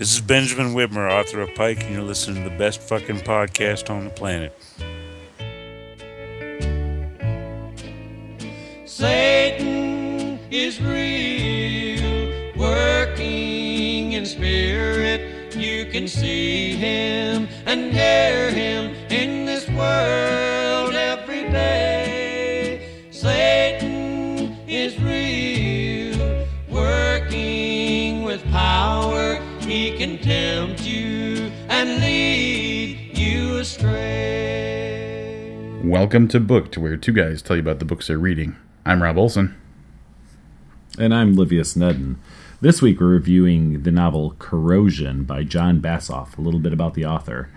This is Benjamin Whitmer, author of Pike, and you're listening to the best fucking podcast on the planet. Satan is real, working in spirit. You can see him and hear him in this world Welcome to Booked, where two guys tell you about the books they're reading. I'm Rob Olson. And I'm Livius Nedden. This week we're reviewing the novel Corrosion by Jon Bassoff. A little bit about the author.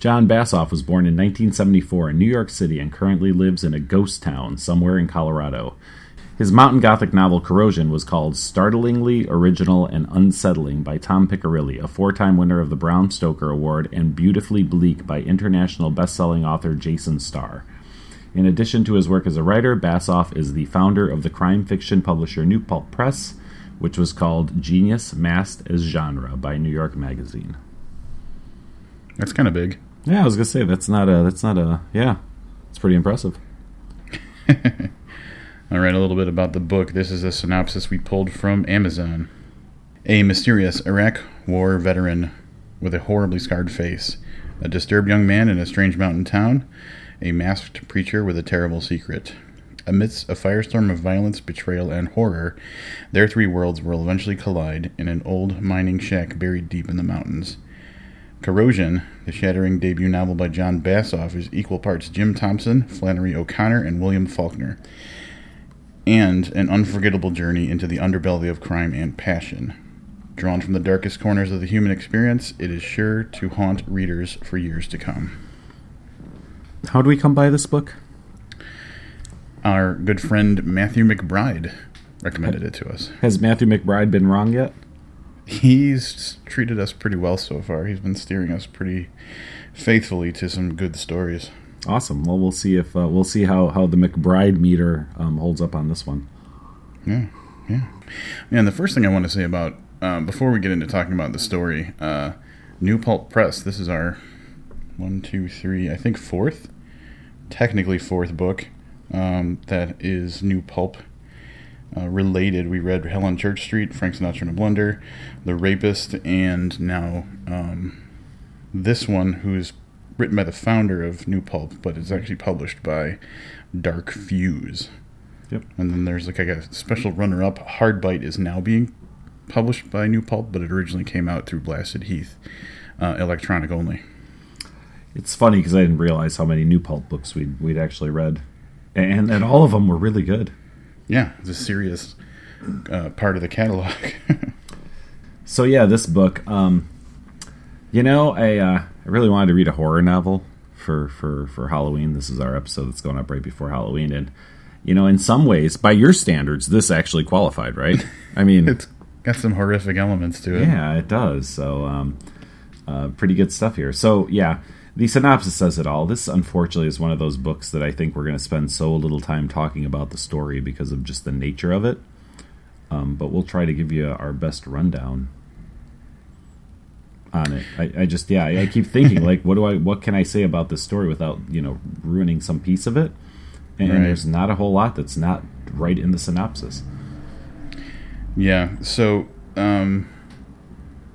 Jon Bassoff was born in 1974 in New York City and currently lives in a ghost town somewhere in Colorado. His mountain gothic novel Corrosion was called Startlingly Original and Unsettling by Tom Piccirilli, a four time winner of the Bram Stoker Award, and Beautifully Bleak by international best selling author Jason Starr. In addition to his work as a writer, Bassoff is the founder of the crime fiction publisher New Pulp Press, which was called Genius Masked as Genre by New York Magazine. That's kind of big. Yeah, I was gonna say that's not a that's not a yeah, it's pretty impressive. All right, a little bit about the book. This is a synopsis we pulled from Amazon. A mysterious Iraq War veteran with a horribly scarred face, a disturbed young man in a strange mountain town, a masked preacher with a terrible secret. Amidst a firestorm of violence, betrayal, and horror, their three worlds will eventually collide in an old mining shack buried deep in the mountains. Corrosion, the shattering debut novel by Jon Bassoff, is equal parts Jim Thompson, Flannery O'Connor, and William Faulkner, and an unforgettable journey into the underbelly of crime and passion. Drawn from the darkest corners of the human experience, it is sure to haunt readers for years to come. How do we come by this book? Our good friend Matthew McBride recommended it to us. Has Matthew McBride been wrong yet? He's treated us pretty well so far. He's been steering us pretty faithfully to some good stories. Awesome. Well, we'll see if uh, we'll see how how the McBride meter um, holds up on this one. Yeah, yeah. And the first thing I want to say about um, before we get into talking about the story, uh, New Pulp Press. This is our one, two, three. I think fourth, technically fourth book um, that is New Pulp uh, related. We read Hell on Church Street, Frank Sinatra in a Blender, The Rapist, and now um, this one, who's written by the founder of New Pulp, but it's actually published by Dark Fuse. Yep. And then there's like a special runner-up. Hard Bite is now being published by New Pulp, but it originally came out through Blasted Heath, uh, electronic only. It's funny because I didn't realize how many New Pulp books we'd we'd actually read, and and all of them were really good. Yeah, it's a serious uh, part of the catalog. So yeah, this book. Um, you know, I uh, I really wanted to read a horror novel for for for Halloween. This is our episode that's going up right before Halloween, and you know, in some ways, by your standards, this actually qualified, right? I mean, it's got some horrific elements to it. yeah, it does. So, um, uh, pretty good stuff here. So yeah. The synopsis says it all. This, unfortunately, is one of those books that I think we're going to spend so little time talking about the story because of just the nature of it. Um, but we'll try to give you our best rundown on it. I, I just yeah, I, I keep thinking like, what do I, what can I say about this story without you know ruining some piece of it? And, Right. there's not a whole lot that's not right in the synopsis. Yeah. So, um,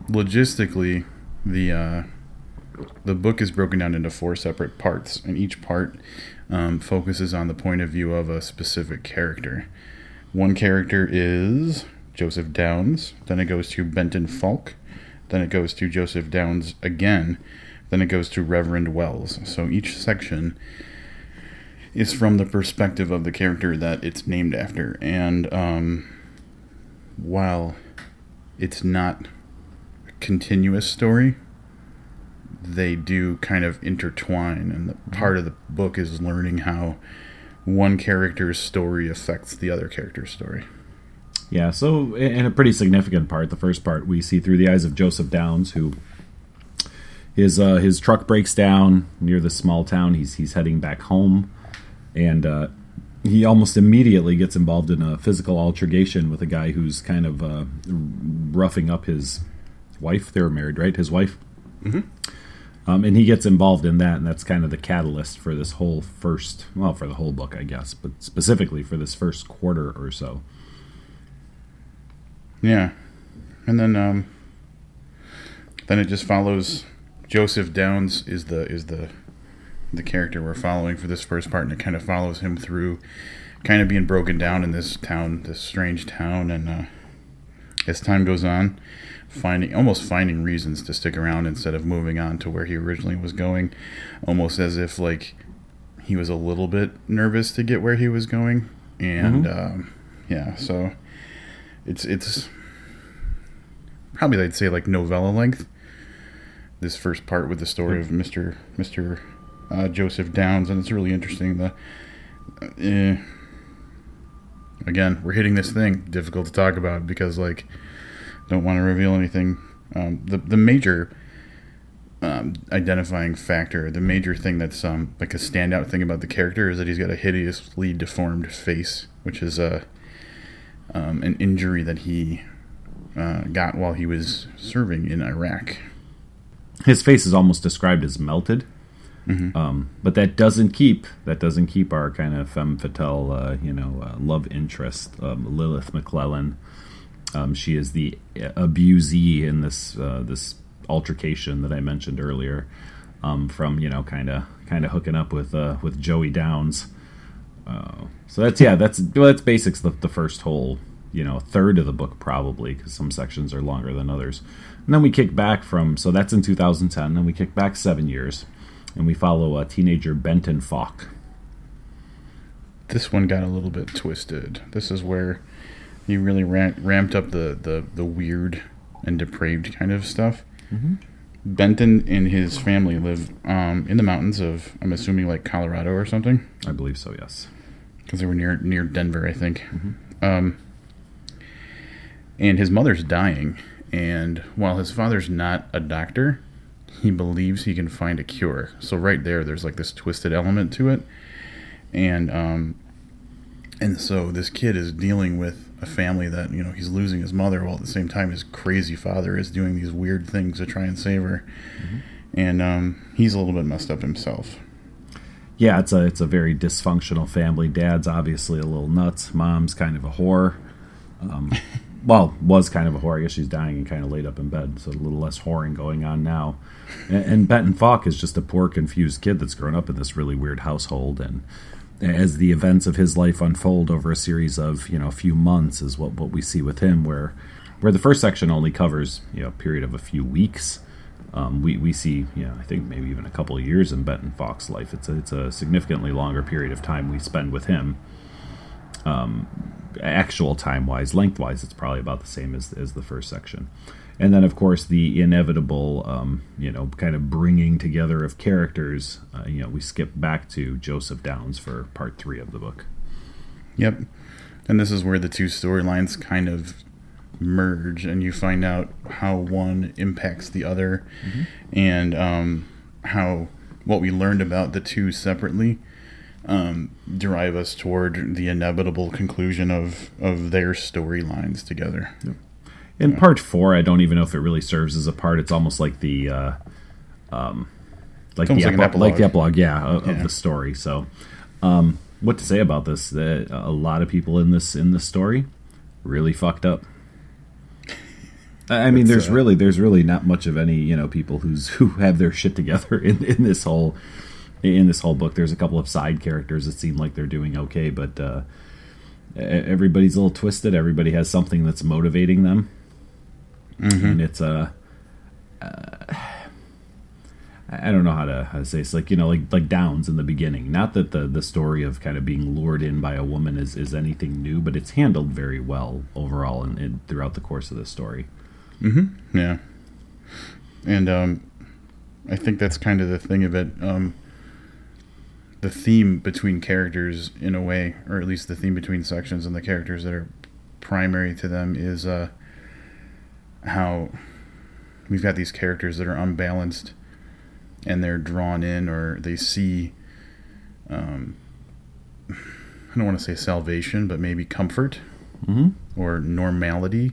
logistically, the uh, the book is broken down into four separate parts, and each part um, focuses on the point of view of a specific character. One character is Joseph Downs. Then it goes to Benton Falk. Then it goes to Joseph Downs again. Then it goes to Reverend Wells. So each section is from the perspective of the character that it's named after. And um, while it's not a continuous story, they do kind of intertwine. And the part of the book is learning how one character's story affects the other character's story. Yeah, so in a pretty significant part, the first part we see through the eyes of Joseph Downs, who his uh, his truck breaks down near the small town. He's he's heading back home, and uh, he almost immediately gets involved in a physical altercation with a guy who's kind of uh, roughing up his wife. They were married, right? His wife. Mm-hmm. Um, and he gets involved in that, and that's kind of the catalyst for this whole first, well, for the whole book, I guess, but specifically for this first quarter or so. Yeah, and then um, then it just follows. Joseph Downs is the is the the character we're following for this first part, and it kind of follows him through, kind of being broken down in this town, this strange town, and uh, as time goes on, finding almost finding reasons to stick around instead of moving on to where he originally was going, almost as if like he was a little bit nervous to get where he was going, and um, yeah, so it's it's probably I'd say like novella length. This first part with the story of Mister Mister uh, Joseph Downs, and it's really interesting. The uh, again, we're hitting this thing difficult to talk about because like don't want to reveal anything. Um, the the major um, identifying factor, the major thing that's um, like a standout thing about the character is that he's got a hideously deformed face, which is a um, an injury that he uh, got while he was serving in Iraq. His face is almost described as melted. Um, but that doesn't keep that doesn't keep our kind of femme fatale, uh, you know, uh, love interest, um, Lilith McClellan. Um, she is the abusee in this uh, this altercation that I mentioned earlier, um, from you know, kind of kind of hooking up with uh, with Joey Downs. Uh, so that's yeah, that's well, that's basics. The, the first whole you know third of the book probably because some sections are longer than others, and then we kick back from so that's in 2010, and we kick back seven years, and we follow a teenager Benton Falk. This one got a little bit twisted. This is where you really ramped up the, the, the weird and depraved kind of stuff. Benton and his family live um, in the mountains of, I'm assuming, like Colorado or something, I believe so. Yes. because they were near near Denver, I think. Um, and his mother's dying, and while his father's not a doctor, he believes he can find a cure. So right there, there's like this twisted element to it, and um, and so this kid is dealing with a family that you know he's losing his mother while at the same time his crazy father is doing these weird things to try and save her, and um, he's a little bit messed up himself. Yeah, it's a it's a very dysfunctional family. Dad's obviously a little nuts. Mom's kind of a whore. Um, well, was kind of a whore. I guess she's dying and kind of laid up in bed, so a little less whoring going on now. And, and Benton Falk is just a poor, confused kid that's grown up in this really weird household. And as the events of his life unfold over a series of you know a few months, is what what we see with him. Where where the first section only covers you know a period of a few weeks. Um, we, we see, you know, I think maybe even a couple of years in Benton Falk's life. It's a, it's a significantly longer period of time we spend with him actual time wise, lengthwise, it's probably about the same as, as the first section. And then, of course, the inevitable, um, you know, kind of bringing together of characters. Uh, you know, we skip back to Joseph Downs for part three of the book. Yep. And this is where the two storylines kind of merge, and you find out how one impacts the other, and um, how what we learned about the two separately um, drive us toward the inevitable conclusion of of their storylines together. In part four, I don't even know if it really serves as a part. It's almost like the, uh, um, like the like epi- like the epilogue. epilogue, yeah, of, of the story. So, um, what to say about this? That a lot of people in this in this story really fucked up. I mean, there's uh, really there's really not much of any you know people who's who have their shit together in in this whole in this whole book. There's a couple of side characters that seem like they're doing okay, but uh, everybody's a little twisted. Everybody has something that's motivating them, and it's a. Uh, I don't know how to how to say it's like you know like like Downs in the beginning. Not that the the story of kind of being lured in by a woman is is anything new, but it's handled very well overall and, and throughout the course of the story. Yeah. And um, I think that's kind of the thing of it. Um, the theme between characters, in a way, or at least the theme between sections and the characters that are primary to them, is uh, how we've got these characters that are unbalanced and they're drawn in or they see. Um, I don't want to say salvation, but maybe comfort Mm-hmm. or normality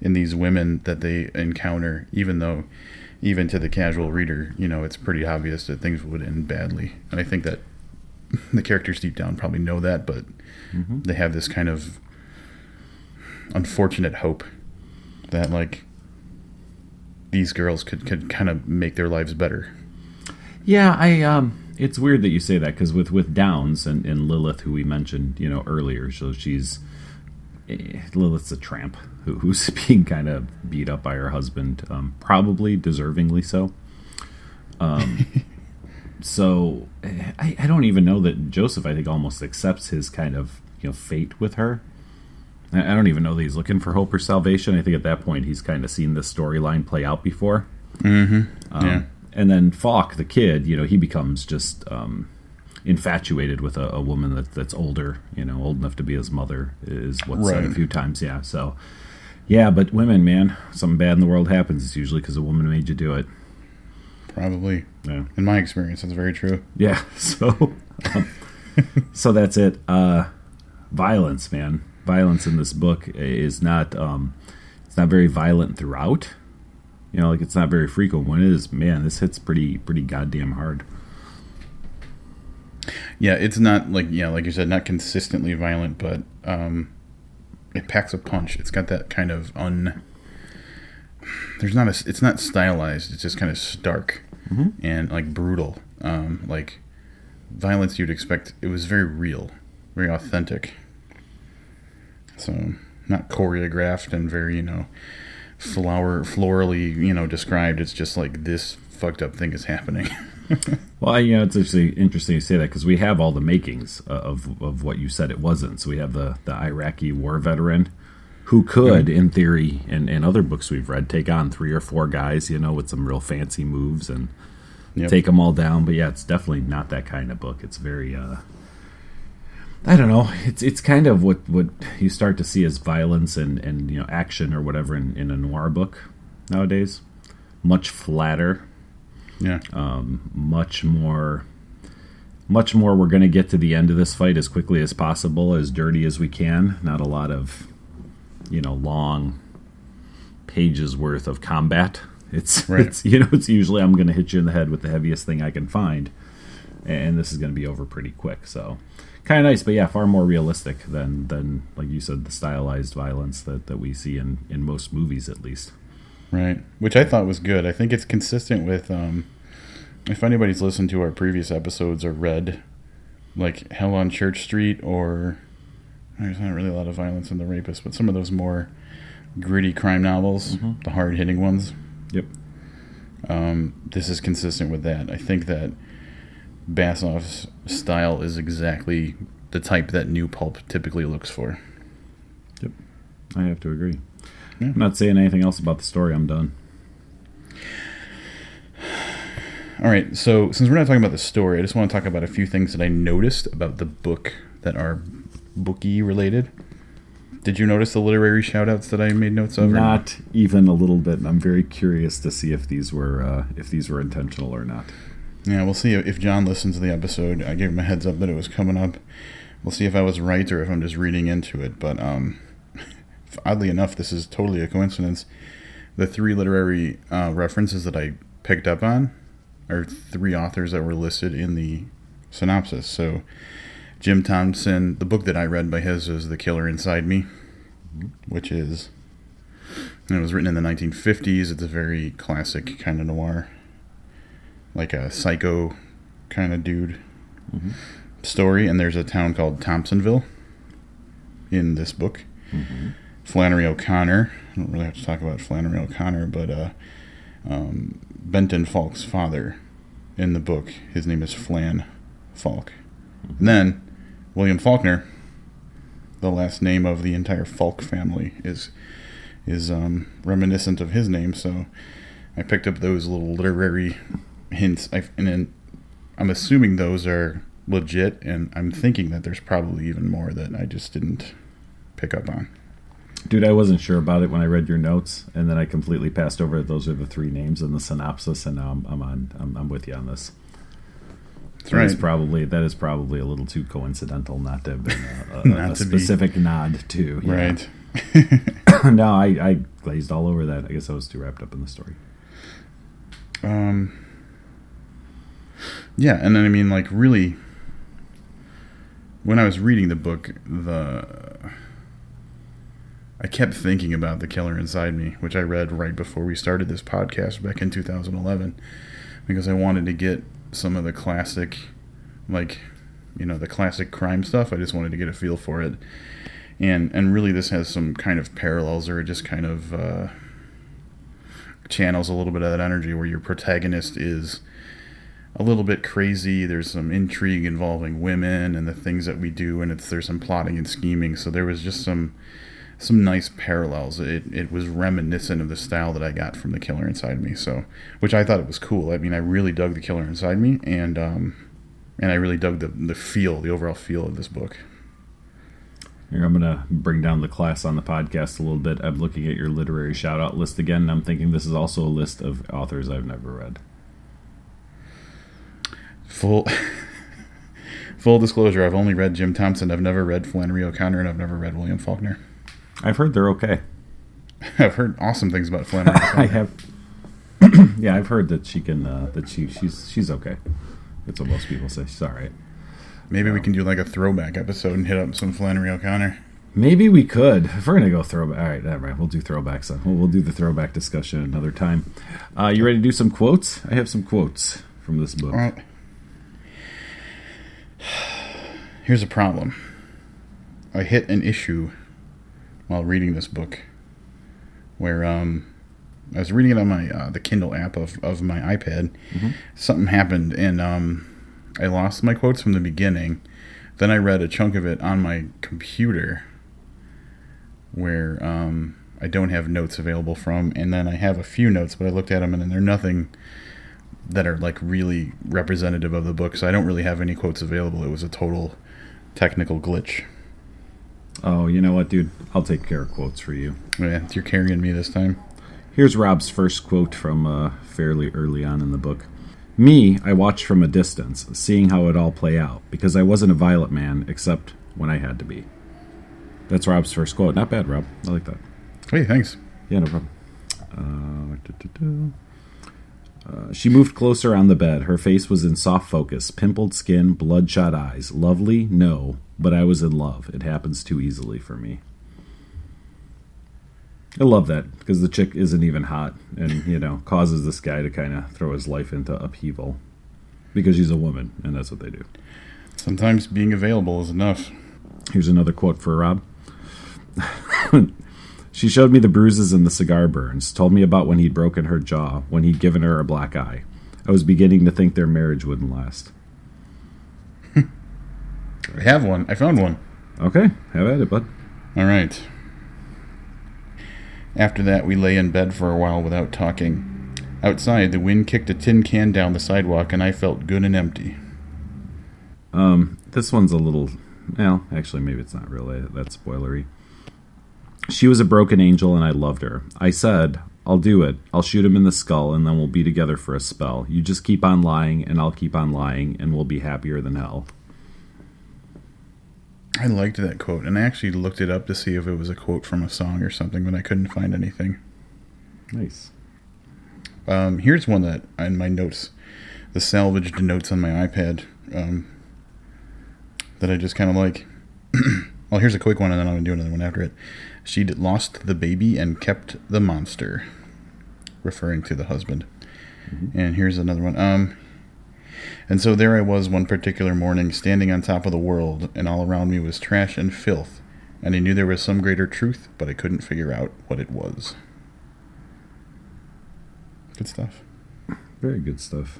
in these women that they encounter, even though, even to the casual reader, you know, it's pretty obvious that things would end badly. And I think that the characters deep down probably know that, but they have this kind of unfortunate hope that like these girls could could kind of make their lives better. Yeah, I um it's weird that you say that because with with Downs and, and Lilith, who we mentioned, you know, earlier, so she's eh, Lilith's a tramp who, who's being kind of beat up by her husband, um, probably deservingly so. Um, so eh, I, I don't even know that Joseph, I think, almost accepts his kind of you know fate with her. I don't even know that he's looking for hope or salvation. I think at that point he's kind of seen this storyline play out before. Um, Yeah. And then Falk, the kid, you know, he becomes just um, infatuated with a, a woman that, that's older, you know, old enough to be his mother, is what's said a few times. Yeah. So, yeah, but women, man, something bad in the world happens. It's usually because a woman made you do it. Probably. Yeah. In my experience, that's very true. Yeah. So, um, so that's it. Uh, violence, man. Violence in this book is not. Um, it's not very violent throughout. You know, like it's not very frequent. When it is, man, this hits pretty, pretty goddamn hard. Yeah, it's not like yeah, like you said, not consistently violent, but um, it packs a punch. It's got that kind of un. There's not a. It's not stylized. It's just kind of stark and like brutal. Um, like violence you'd expect. It was very real, very authentic. So not choreographed and very you know, flower florally you know described. It's just like this fucked up thing is happening. Well, you know, it's actually interesting you say that because we have all the makings uh, of of what you said it wasn't. So we have the the Iraqi war veteran who could, in theory, and in other books we've read, take on three or four guys, you know, with some real fancy moves and Yep. take them all down. But yeah, it's definitely not that kind of book. It's very, uh, I don't know. It's it's kind of what what you start to see as violence and and you know action or whatever in, in a noir book nowadays. Much flatter yeah. Um, much more much more we're going to get to the end of this fight as quickly as possible as dirty as we can not a lot of you know long pages worth of combat it's, Right. it's you know it's usually i'm going to hit you in the head with the heaviest thing i can find and this is going to be over pretty quick so kind of nice but yeah far more realistic than than like you said the stylized violence that that we see in in most movies at least Right, which I thought was good. I think it's consistent with um, if anybody's listened to our previous episodes or read like Hell on Church Street or there's not really a lot of violence in The Rapist, but some of those more gritty crime novels, the hard hitting ones. yep Um, this is consistent with that. I think that Bassoff's style is exactly the type that new pulp typically looks for. Yep, I have to agree Yeah. i'm not saying anything else about the story i'm done All right, so since we're not talking about the story, I just want to talk about a few things that I noticed about the book that are bookie related. Did you notice the literary shoutouts that I made notes of? Not even a little bit. and I'm very curious to see if these were uh, if these were intentional or not. Yeah, we'll see if John listens to the episode. I gave him a heads up that it was coming up. We'll see if I was right or if I'm just reading into it. But um, oddly enough, this is totally a coincidence. The three literary uh, references that I picked up on are three authors that were listed in the synopsis. So Jim Thompson, the book that I read by his is The Killer Inside Me, which is it was written in the 1950s. It's a very classic kind of noir, like a psycho kind of dude story. And there's a town called Thompsonville in this book. Flannery O'Connor. I don't really have to talk about Flannery O'Connor, but uh, um, Benton Falk's father in the book, his name is Flan Falk. And then William Faulkner, the last name of the entire Falk family, is is um, reminiscent of his name. So I picked up those little literary hints, I, and then I'm assuming those are legit, and I'm thinking that there's probably even more that I just didn't pick up on. Dude, I wasn't sure about it when I read your notes, and then I completely passed over. Those are the three names in the synopsis, and now I'm, I'm on. I'm, I'm with you on this. That's That is right. probably that is probably a little too coincidental not to have been a, a, a to be- specific nod to. yeah. Right. no, I, I glazed all over that. I guess I was too wrapped up in the story. Um, yeah, and then I mean, like, really, when I was reading the book, the I kept thinking about the killer inside me, which I read right before we started this podcast back in 2011, because I wanted to get some of the classic, like, you know, the classic crime stuff. I just wanted to get a feel for it, and and really, this has some kind of parallels, or it just kind of. Uh, channels a little bit of that energy where your protagonist is a little bit crazy. There's some intrigue involving women and the things that we do, and it's there's some plotting and scheming. So there was just some some nice parallels. It it was reminiscent of the style that I got from the Killer Inside Me. So which I thought it was cool. I mean, I really dug the Killer Inside Me, and um, and I really dug the the feel, the overall feel of this book. Here, I'm going to bring down the class on the podcast a little bit. I'm looking at your literary shout out list again, and I'm thinking this is also a list of authors I've never read. Full full disclosure: I've only read Jim Thompson. I've never read Flannery O'Connor, and I've never read William Faulkner. I've heard they're okay. I've heard awesome things about Flannery. I have. yeah, I've heard that she can. Uh, that she she's she's okay. That's what most people say. She's all right. Maybe we can do like a throwback episode and hit up some Flannery O'Connor. Maybe we could. If we're gonna go throwback, all right, all right, we'll do throwbacks. We'll, we'll do the throwback discussion another time. Uh, you ready to do some quotes? I have some quotes from this book. All right. Here's a problem. I hit an issue while reading this book, where um, I was reading it on my uh, the Kindle app of, of my iPad. Something happened, and um, I lost my quotes from the beginning. Then I read a chunk of it on my computer, where um, I don't have notes available from, and then I have a few notes, but I looked at them and they're nothing that are like really representative of the book. So I don't really have any quotes available. It was a total technical glitch. Oh, you know what, dude? I'll take care of quotes for you. Yeah, you're carrying me this time. Here's Rob's first quote from uh, fairly early on in the book. Me, I watched from a distance, seeing how it all play out, because I wasn't a violent man, except when I had to be. That's Rob's first quote. Not bad, Rob. I like that. Hey, thanks. Yeah, no problem. Uh. Uh, she moved closer on the bed. Her face was in soft focus, pimpled skin, bloodshot eyes. Lovely? No, but I was in love. It happens too easily for me. I love that because the chick isn't even hot and, you know, causes this guy to kind of throw his life into upheaval because she's a woman and that's what they do. Sometimes being available is enough. Here's another quote for Rob. she showed me the bruises and the cigar burns, told me about when he'd broken her jaw, when he'd given her a black eye. I was beginning to think their marriage wouldn't last. I have one. I found one. Okay, have at it, bud. All right. After that, we lay in bed for a while without talking. Outside, the wind kicked a tin can down the sidewalk, and I felt good and empty. Um, this one's a little. Well, actually, maybe it's not really that spoilery. She was a broken angel, and I loved her. I said, I'll do it. I'll shoot him in the skull, and then we'll be together for a spell. You just keep on lying, and I'll keep on lying, and we'll be happier than hell. I liked that quote, and I actually looked it up to see if it was a quote from a song or something, but I couldn't find anything. Nice. Um, here's one that in my notes, the salvaged notes on my iPad, um, that I just kind of like. well, here's a quick one, and then I'm gonna do another one after it. She'd lost the baby and kept the monster, referring to the husband. And here's another one. Um, and so there I was one particular morning, standing on top of the world, and all around me was trash and filth. And I knew there was some greater truth, but I couldn't figure out what it was. Good stuff. Very good stuff.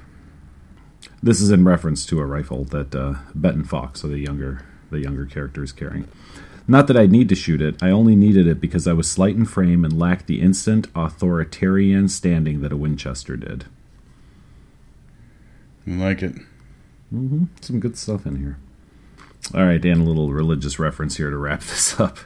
This is in reference to a rifle that uh, Benton Falk, so the younger the younger character, is carrying. Not that I need to shoot it. I only needed it because I was slight in frame and lacked the instant authoritarian standing that a Winchester did. I like it. mhm. Some good stuff in here. All right, and a little religious reference here to wrap this up.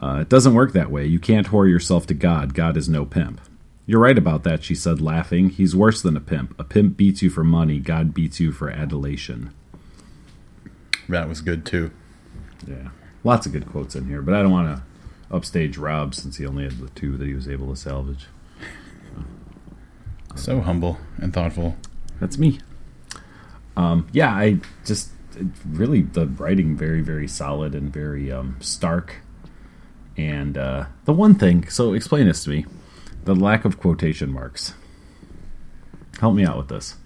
Uh, it doesn't work that way. You can't whore yourself to God. God is no pimp. You're right about that, she said, laughing. He's worse than a pimp. A pimp beats you for money. God beats you for adulation. That was good too. Yeah, lots of good quotes in here, but I don't want to. upstage Rob since he only had the two that he was able to salvage. So humble and thoughtful. That's me. Um, yeah, I just it really the writing very very solid and very um, stark. And uh, the one thing, so explain this to me, the lack of quotation marks. Help me out with this.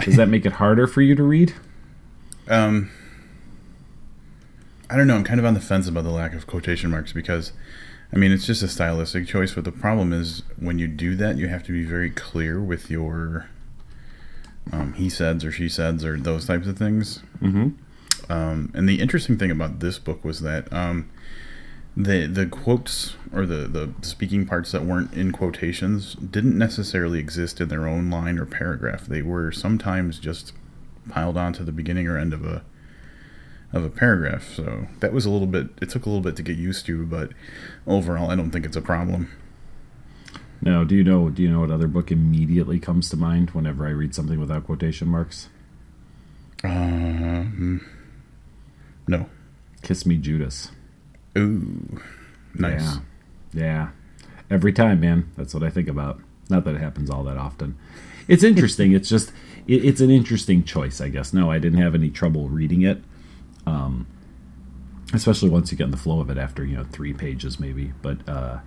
Does that make it harder for you to read? Um, I don't know. I'm kind of on the fence about the lack of quotation marks because, I mean, it's just a stylistic choice. But the problem is when you do that, you have to be very clear with your um, he says or she says or those types of things. Mm-hmm. Um, and the interesting thing about this book was that um, the the quotes or the the speaking parts that weren't in quotations didn't necessarily exist in their own line or paragraph. They were sometimes just piled onto the beginning or end of a of a paragraph. So that was a little bit. It took a little bit to get used to, but overall, I don't think it's a problem. Now, do you know? Do you know what other book immediately comes to mind whenever I read something without quotation marks? Um, no. Kiss Me Judas. Ooh, nice. Yeah. Yeah. Every time, man. That's what I think about. Not that it happens all that often. It's interesting. it's just, it, it's an interesting choice, I guess. No, I didn't have any trouble reading it. Um, especially once you get in the flow of it after, you know, three pages maybe. But, uh,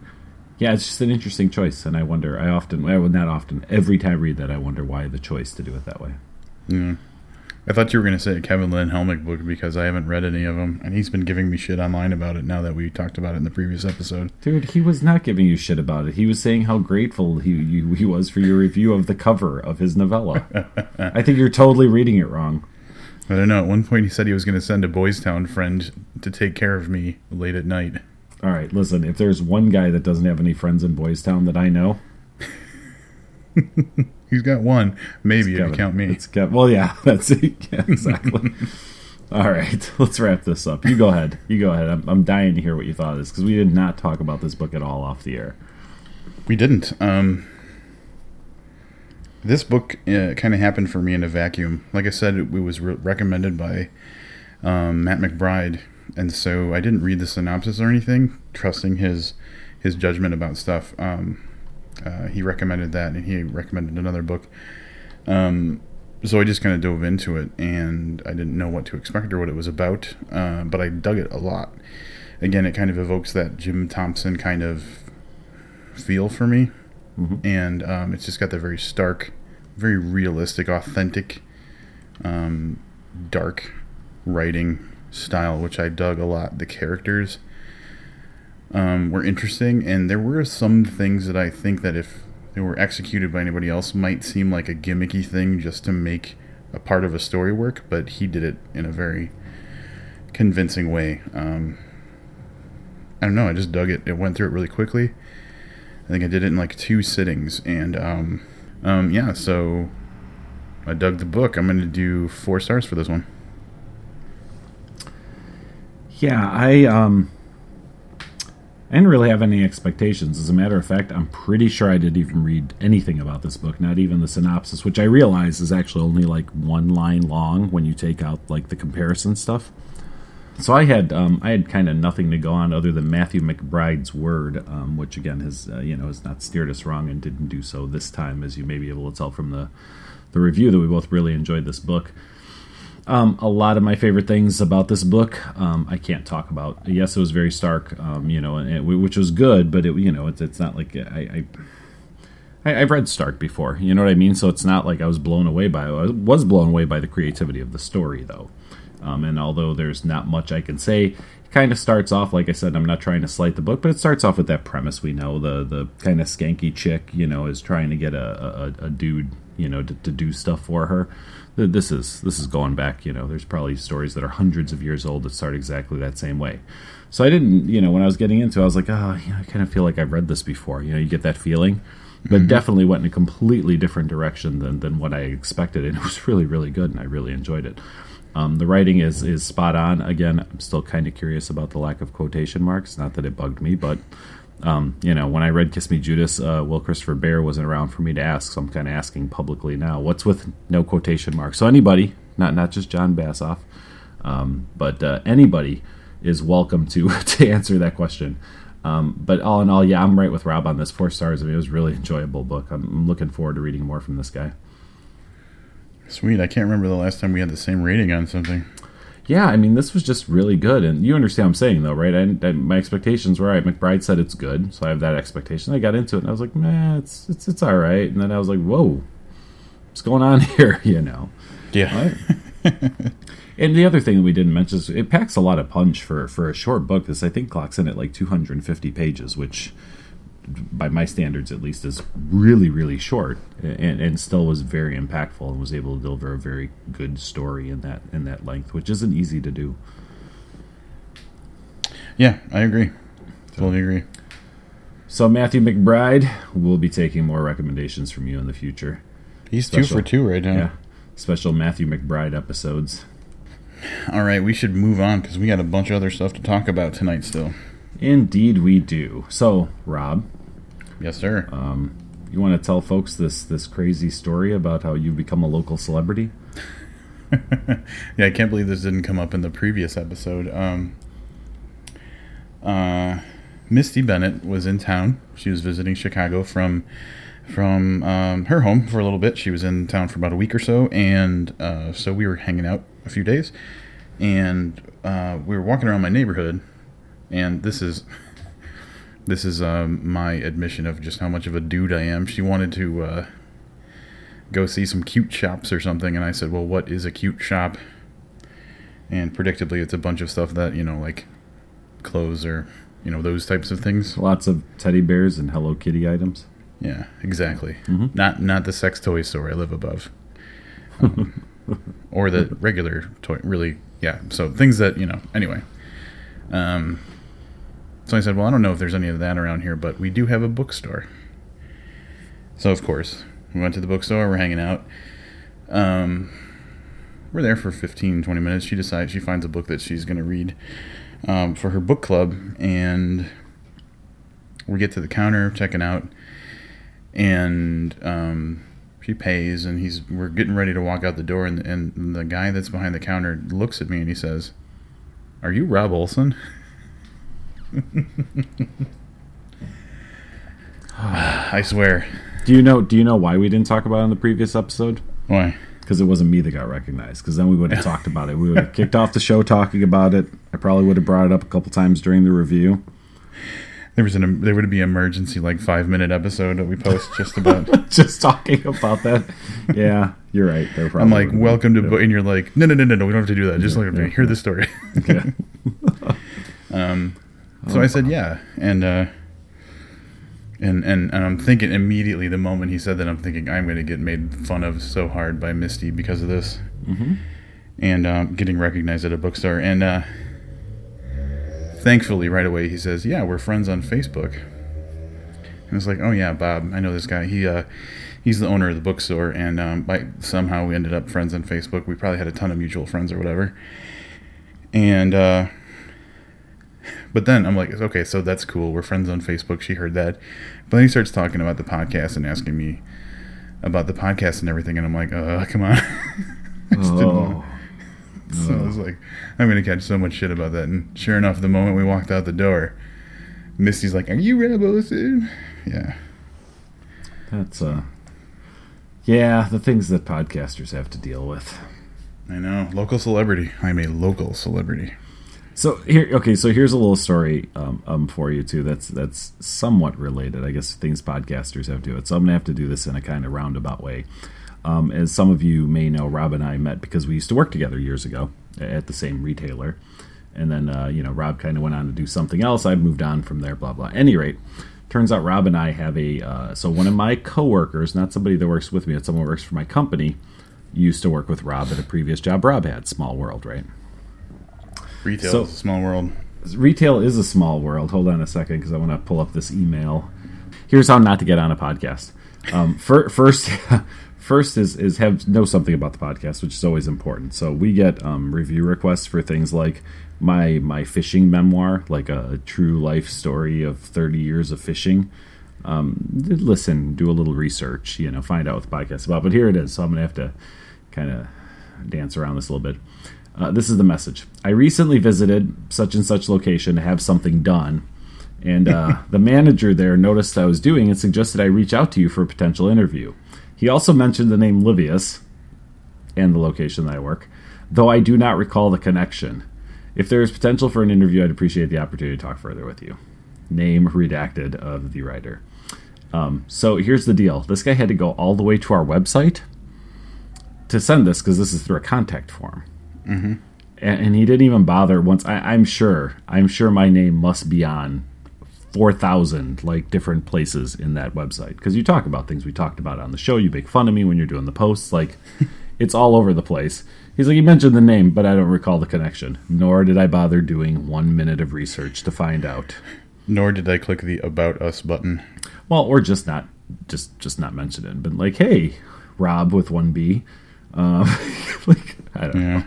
yeah, it's just an interesting choice. And I wonder, I often, well, not often, every time I read that, I wonder why the choice to do it that way. Yeah. I thought you were going to say a Kevin Lynn Helmick book because I haven't read any of them, and he's been giving me shit online about it now that we talked about it in the previous episode. Dude, he was not giving you shit about it. He was saying how grateful he you, he was for your review of the cover of his novella. I think you're totally reading it wrong. I don't know. At one point, he said he was going to send a Boys Town friend to take care of me late at night. All right, listen. If there's one guy that doesn't have any friends in Boys Town that I know, He's got one, maybe if you count me. It's Kevin. Well, yeah, that's it. Yeah, exactly. All right, let's wrap this up. You go ahead. You go ahead. I'm, I'm dying to hear what you thought of this because we did not talk about this book at all off the air. We didn't. Um, this book uh, kind of happened for me in a vacuum. Like I said, it, was re- recommended by um, Matt McBride, and so I didn't read the synopsis or anything, trusting his his judgment about stuff. Um, uh, he recommended that, and he recommended another book. Um, so I just kind of dove into it, and I didn't know what to expect or what it was about, uh, but I dug it a lot. Again, it kind of evokes that Jim Thompson kind of feel for me, and um, it's just got that very stark, very realistic, authentic, um, dark writing style, which I dug a lot. The characters um, were interesting, and there were some things that I think that if they were executed by anybody else might seem like a gimmicky thing just to make a part of a story work, but he did it in a very convincing way. Um, I don't know. I just dug it. It went through it really quickly. I think I did it in like two sittings, and um, um, yeah. So I dug the book. I'm going to do four stars for this one. Yeah, I um I didn't really have any expectations. As a matter of fact, I'm pretty sure I didn't even read anything about this book, not even the synopsis, which I realize is actually only like one line long when you take out like the comparison stuff. So I had um, I had kind of nothing to go on other than Matthew McBride's word, um, which again has uh, you know has not steered us wrong and didn't do so this time, as you may be able to tell from the the review that we both really enjoyed this book. Um, a lot of my favorite things about this book, um, I can't talk about. Yes, it was very stark, um, you know, it, which was good, but it, you know, it's, it's not like I, I, I've read Stark before, you know what I mean. So it's not like I was blown away by it. I was blown away by the creativity of the story, though. Um, and although there's not much I can say, it kind of starts off like I said. I'm not trying to slight the book, but it starts off with that premise we know: the the kind of skanky chick, you know, is trying to get a a, a dude, you know, to, to do stuff for her this is this is going back you know there's probably stories that are hundreds of years old that start exactly that same way so i didn't you know when i was getting into it i was like oh you know, i kind of feel like i've read this before you know you get that feeling but mm-hmm. definitely went in a completely different direction than, than what i expected and it was really really good and i really enjoyed it um, the writing is is spot on again i'm still kind of curious about the lack of quotation marks not that it bugged me but um, you know, when I read Kiss Me Judas, uh, Will Christopher Baer wasn't around for me to ask, so I'm kind of asking publicly now. What's with no quotation marks? So anybody, not not just Jon Bassoff, um, but uh, anybody is welcome to to answer that question. Um, but all in all, yeah, I'm right with Rob on this. Four stars. I mean, it was really enjoyable book. I'm, I'm looking forward to reading more from this guy. Sweet. I can't remember the last time we had the same rating on something. Yeah, I mean, this was just really good, and you understand what I'm saying, though, right? I, I, my expectations were right. McBride said it's good, so I have that expectation. I got into it, and I was like, "Man, it's it's it's all right." And then I was like, "Whoa, what's going on here?" You know. Yeah. And the other thing that we didn't mention is it packs a lot of punch for for a short book. This I think clocks in at like 250 pages, which by my standards at least is really really short and, and still was very impactful and was able to deliver a very good story in that in that length which isn't easy to do Yeah, I agree. Totally agree. so matthew mcbride will be taking more recommendations from you in the future He's two for two right now. yeah special matthew mcbride episodes All right, we should move on because we got a bunch of other stuff to talk about tonight still. Indeed we do so rob Yes, sir. you want to tell folks this this crazy story about how you've become a local celebrity yeah, I can't believe this didn't come up in the previous episode. Um, uh, Misty Bennett was in town. She was visiting Chicago from from um, her home for a little bit. She was in town for about a week or so, and uh, so we were hanging out a few days, and uh, we were walking around my neighborhood, and this is this is um, my admission of just how much of a dude I am. She wanted to uh, go see some cute shops or something, and I said, "Well, what is a cute shop?" And predictably, it's a bunch of stuff that you know, like clothes or you know those types of things. lots of teddy bears and hello kitty items Yeah, exactly. Not not the sex toy store I live above, um, or the regular toy. Really, yeah. So things that you know. Anyway, um, so I said, well, I don't know if there's any of that around here, but we do have a bookstore. So of course, we went to the bookstore. We're hanging out. Um, we're there for 15, 20 minutes. She decides she finds a book that she's going to read um, for her book club, and we get to the counter, checking out, and um, she pays, and he's we're getting ready to walk out the door, and, and the guy that's behind the counter looks at me and he says, "Are you Rob Olson?" I swear. do you know do you know why we didn't talk about it in the previous episode Why? because it wasn't me that got recognized because then we would have talked about it we would have kicked off the show talking about it i probably would have brought it up a couple times during the review There was an there would be emergency like five minute episode that we post just about. just talking about that yeah you're right there probably I'm like, welcome to, yeah. and you're like, no, no, no, no, no, we don't have to do that. Just let me hear the story. Yeah. Um, so I said, yeah, and uh, and and and I'm thinking immediately the moment he said that, I'm thinking I'm going to get made fun of so hard by Misty because of this, Mhm. and um, getting recognized at a bookstore, and uh, thankfully right away he says, yeah, we're friends on Facebook, and it's like, oh yeah, Bob, I know this guy. He uh, he's the owner of the bookstore, and um, by somehow we ended up friends on Facebook. We probably had a ton of mutual friends or whatever, and. But then I'm like, okay, so that's cool. We're friends on Facebook. She heard that. But then he starts talking about the podcast and asking me about the podcast and everything. And I'm like, uh, come on. I just didn't want- oh, So I was like, I'm going to catch so much shit about that. And sure enough, the moment we walked out the door, Misty's like, are you Rob Olson? Yeah. that's uh yeah the things that podcasters have to deal with I know. Local celebrity. I'm a local celebrity. So here, okay. So here's a little story um, um for you too. That's that's somewhat related, I guess. Things podcasters have to do it. So I'm gonna have to do this in a kind of roundabout way. Um, as some of you may know, Rob and I met because we used to work together years ago at the same retailer, and then uh, you know Rob kind of went on to do something else. I moved on from there. Blah blah. Any rate, turns out Rob and I have a uh, so one of my coworkers, not somebody that works with me, but someone who works for my company, used to work with Rob at a previous job Rob had. Small world, right? Retail So- is a small world. retail is a small world. Hold on a second because I want to pull up this email. Here's how not to get on a podcast. Um, fir- first, first is is have know something about the podcast, which is always important. So we get um, review requests for things like my my fishing memoir, like a, a true life story of 30 years of fishing. Um, listen, do a little research, you know, find out what the podcast is about. But here it is. So I'm gonna have to kind of dance around this a little bit. Uh, this is the message. I recently visited such and such location to have something done, And uh, the manager there noticed I was doing and suggested I reach out to you for a potential interview. He also mentioned the name Livius and the location that I work, though I do not recall the connection. If there is potential for an interview, I'd appreciate the opportunity to talk further with you. Name redacted of the writer. Um, so here's the deal this guy had to go all the way to our website to send this because this is through a contact form. Mm-hmm. And, and he didn't even bother once. I, I'm sure, I'm sure my name must be on 4,000 like different places in that website because you talk about things we talked about on the show. You make fun of me when you're doing the posts. Like, it's all over the place. He's like, you mentioned the name, but I don't recall the connection. Nor did I bother doing one minute of research to find out. Nor did I click the About Us button. Well, or just not, just just not mention it. But like, hey, Rob with one B. Um, like, I don't know.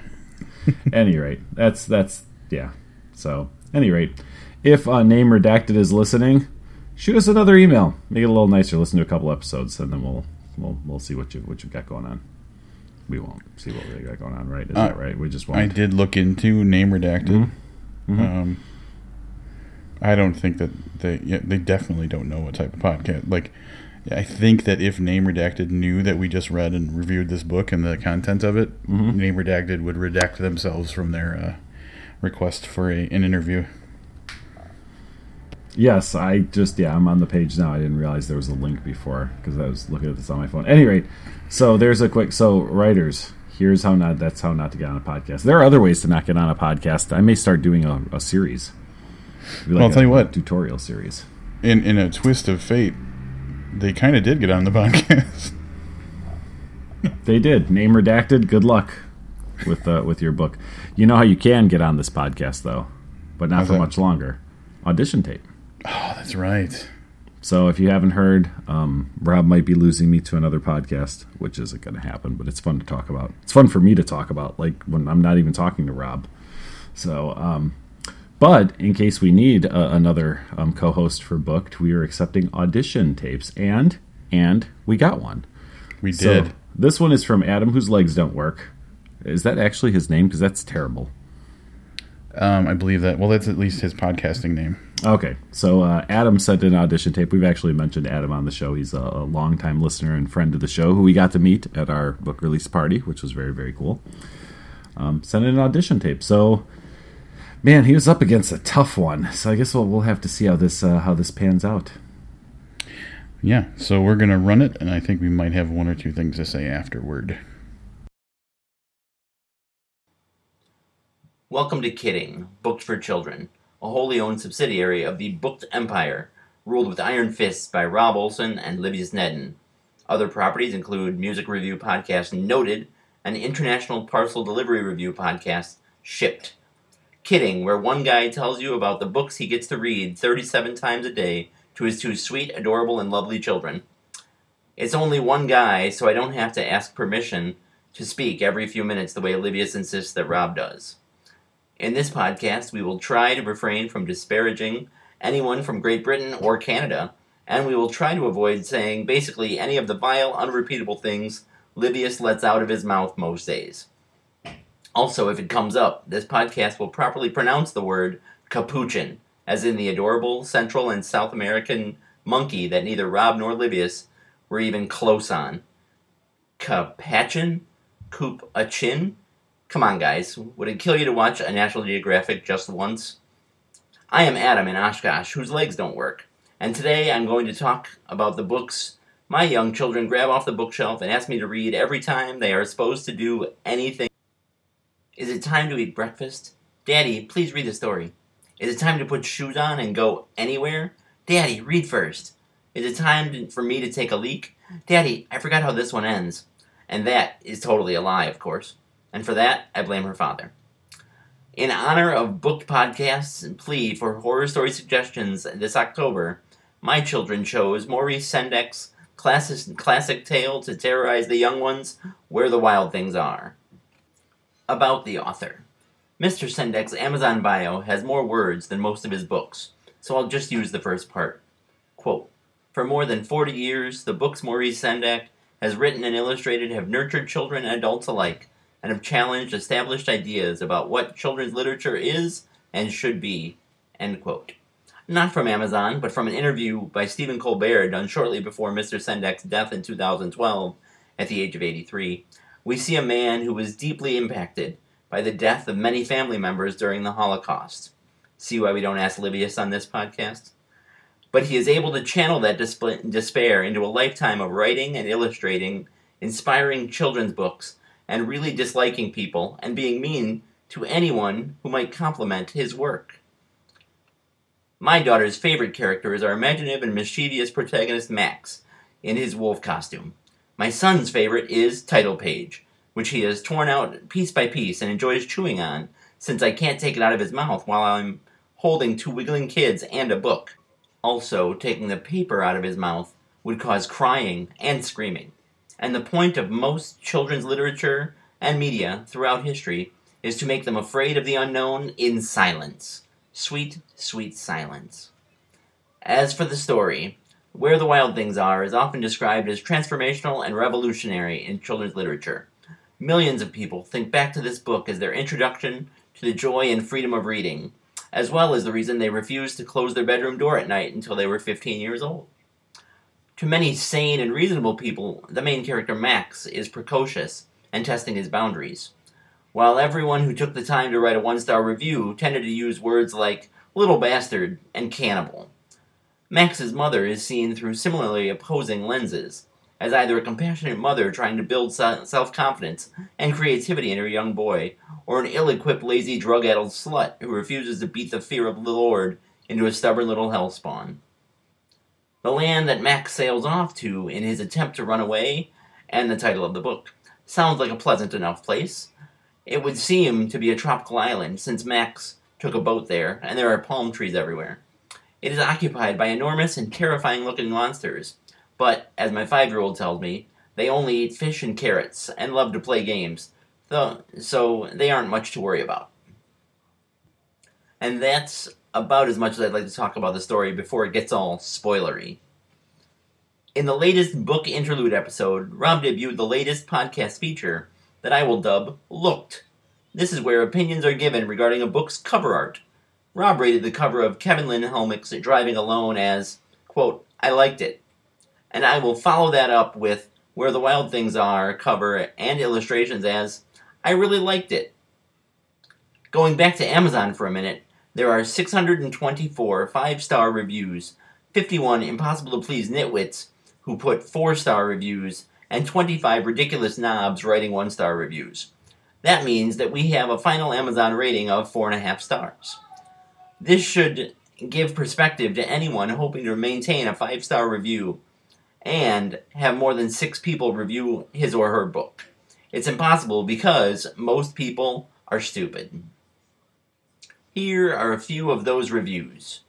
Any rate, that's that's yeah. So, any rate, if uh, name redacted is listening, shoot us another email. Make it a little nicer. Listen to a couple episodes, and then we'll we'll we'll see what you what you've got going on. We won't see what we got going on, right? Is Uh, that right? We just won't. I did look into name redacted. Mm-hmm. Um, I don't think that they yeah, they definitely don't know what type of podcast. Like, I think that if name redacted knew that we just read and reviewed this book and the content of it, Mm-hmm. name redacted would redact themselves from their uh, request for a, an interview. Yes, I just yeah, I'm on the page now. I didn't realize there was a link before because I was looking at this on my phone. At any rate, so there's a quick so writers. Here's how not that's how not to get on a podcast. There are other ways to not get on a podcast. I may start doing a, a series. Like Well, I'll tell you a what. tutorial series. In in a twist of fate, they kind of did get on the podcast. They did name redacted. Good luck with uh, with your book. You know how you can get on this podcast though, but not How's for that? much longer. Audition tape. oh, that's right. So if you haven't heard, um, Rob might be losing me to another podcast, which isn't going to happen, but it's fun to talk about. It's fun for me to talk about, like when I'm not even talking to Rob. So, um, but in case we need uh, another um, co-host for Booked, we are accepting audition tapes, and and we got one. We So did. this one is from Adam, whose legs don't work. Is that actually his name? Because that's terrible. Um, I believe that. Well, that's at least his podcasting name. Okay, so uh, Adam sent an audition tape. We've actually mentioned Adam on the show. He's a, a longtime listener and friend of the show who we got to meet at our book release party, which was very, very cool. Um, sent in an audition tape. So, man, he was up against a tough one. So I guess we'll, we'll have to see how this uh, how this pans out. Yeah, so we're gonna run it, and I think we might have one or two things to say afterward. Welcome to Kidding, Booked for Children, a wholly owned subsidiary of the Booked Empire, ruled with iron fists by Rob Olson and Libby Nedin. Other properties include music review podcast Noted and international parcel delivery review podcast Shipped. Kidding, where one guy tells you about the books he gets to read 37 times a day to his two sweet, adorable, and lovely children. It's only one guy, so I don't have to ask permission to speak every few minutes the way Livius insists that Rob does. In this podcast, we will try to refrain from disparaging anyone from Great Britain or Canada, and we will try to avoid saying basically any of the vile, unrepeatable things Livius lets out of his mouth most days. Also, if it comes up, this podcast will properly pronounce the word capuchin, as in the adorable Central and South American monkey that neither Rob nor Livius were even close on. Capachin? Coop a chin? Come on, guys. Would it kill you to watch a National Geographic just once? I am Adam in Oshkosh, whose legs don't work, and today I'm going to talk about the books my young children grab off the bookshelf and ask me to read every time they are supposed to do anything. Is it time to eat breakfast? Daddy, please read the story. Is it time to put shoes on and go anywhere? Daddy, read first. Is it time for me to take a leak? Daddy, I forgot how this one ends. And that is totally a lie, of course. And for that, I blame her father. In honor of booked podcasts and plea for horror story suggestions this October, my children chose Maurice Sendak's classic, classic tale to terrorize the young ones, Where the Wild Things Are. About the author. Mr. Sendak's Amazon bio has more words than most of his books, so I'll just use the first part. Quote, For more than 40 years, the books Maurice Sendak has written and illustrated have nurtured children and adults alike and have challenged established ideas about what children's literature is and should be. End quote. not from Amazon, but from an interview by Stephen Colbert done shortly before Mr. Sendak's death in 2012 at the age of 83, we see a man who was deeply impacted by the death of many family members during the Holocaust. See why we don't ask Livius on this podcast? But he is able to channel that despair into a lifetime of writing and illustrating inspiring children's books and really disliking people and being mean to anyone who might compliment his work. My daughter's favorite character is our imaginative and mischievous protagonist Max in his wolf costume. My son's favorite is Title Page, which he has torn out piece by piece and enjoys chewing on since I can't take it out of his mouth while I'm holding two wiggling kids and a book. Also, taking the paper out of his mouth would cause crying and screaming. And the point of most children's literature and media throughout history is to make them afraid of the unknown in silence. Sweet, sweet silence. As for the story, Where the Wild Things Are is often described as transformational and revolutionary in children's literature. Millions of people think back to this book as their introduction to the joy and freedom of reading, as well as the reason they refused to close their bedroom door at night until they were 15 years old. To many sane and reasonable people, the main character Max is precocious and testing his boundaries. While everyone who took the time to write a one star review tended to use words like little bastard and cannibal. Max's mother is seen through similarly opposing lenses, as either a compassionate mother trying to build self confidence and creativity in her young boy, or an ill equipped, lazy, drug addled slut who refuses to beat the fear of the Lord into a stubborn little hellspawn. The land that Max sails off to in his attempt to run away, and the title of the book, sounds like a pleasant enough place. It would seem to be a tropical island, since Max took a boat there, and there are palm trees everywhere. It is occupied by enormous and terrifying looking monsters, but, as my five year old tells me, they only eat fish and carrots and love to play games, though, so they aren't much to worry about. And that's about as much as I'd like to talk about the story before it gets all spoilery. In the latest book interlude episode, Rob debuted the latest podcast feature that I will dub Looked. This is where opinions are given regarding a book's cover art. Rob rated the cover of Kevin Lynn Helmick's Driving Alone as, quote, I liked it. And I will follow that up with Where the Wild Things Are cover and illustrations as, I really liked it. Going back to Amazon for a minute, there are 624 five star reviews, 51 impossible to please nitwits who put four star reviews, and 25 ridiculous knobs writing one star reviews. That means that we have a final Amazon rating of 4.5 stars. This should give perspective to anyone hoping to maintain a five star review and have more than six people review his or her book. It's impossible because most people are stupid. Here are a few of those reviews.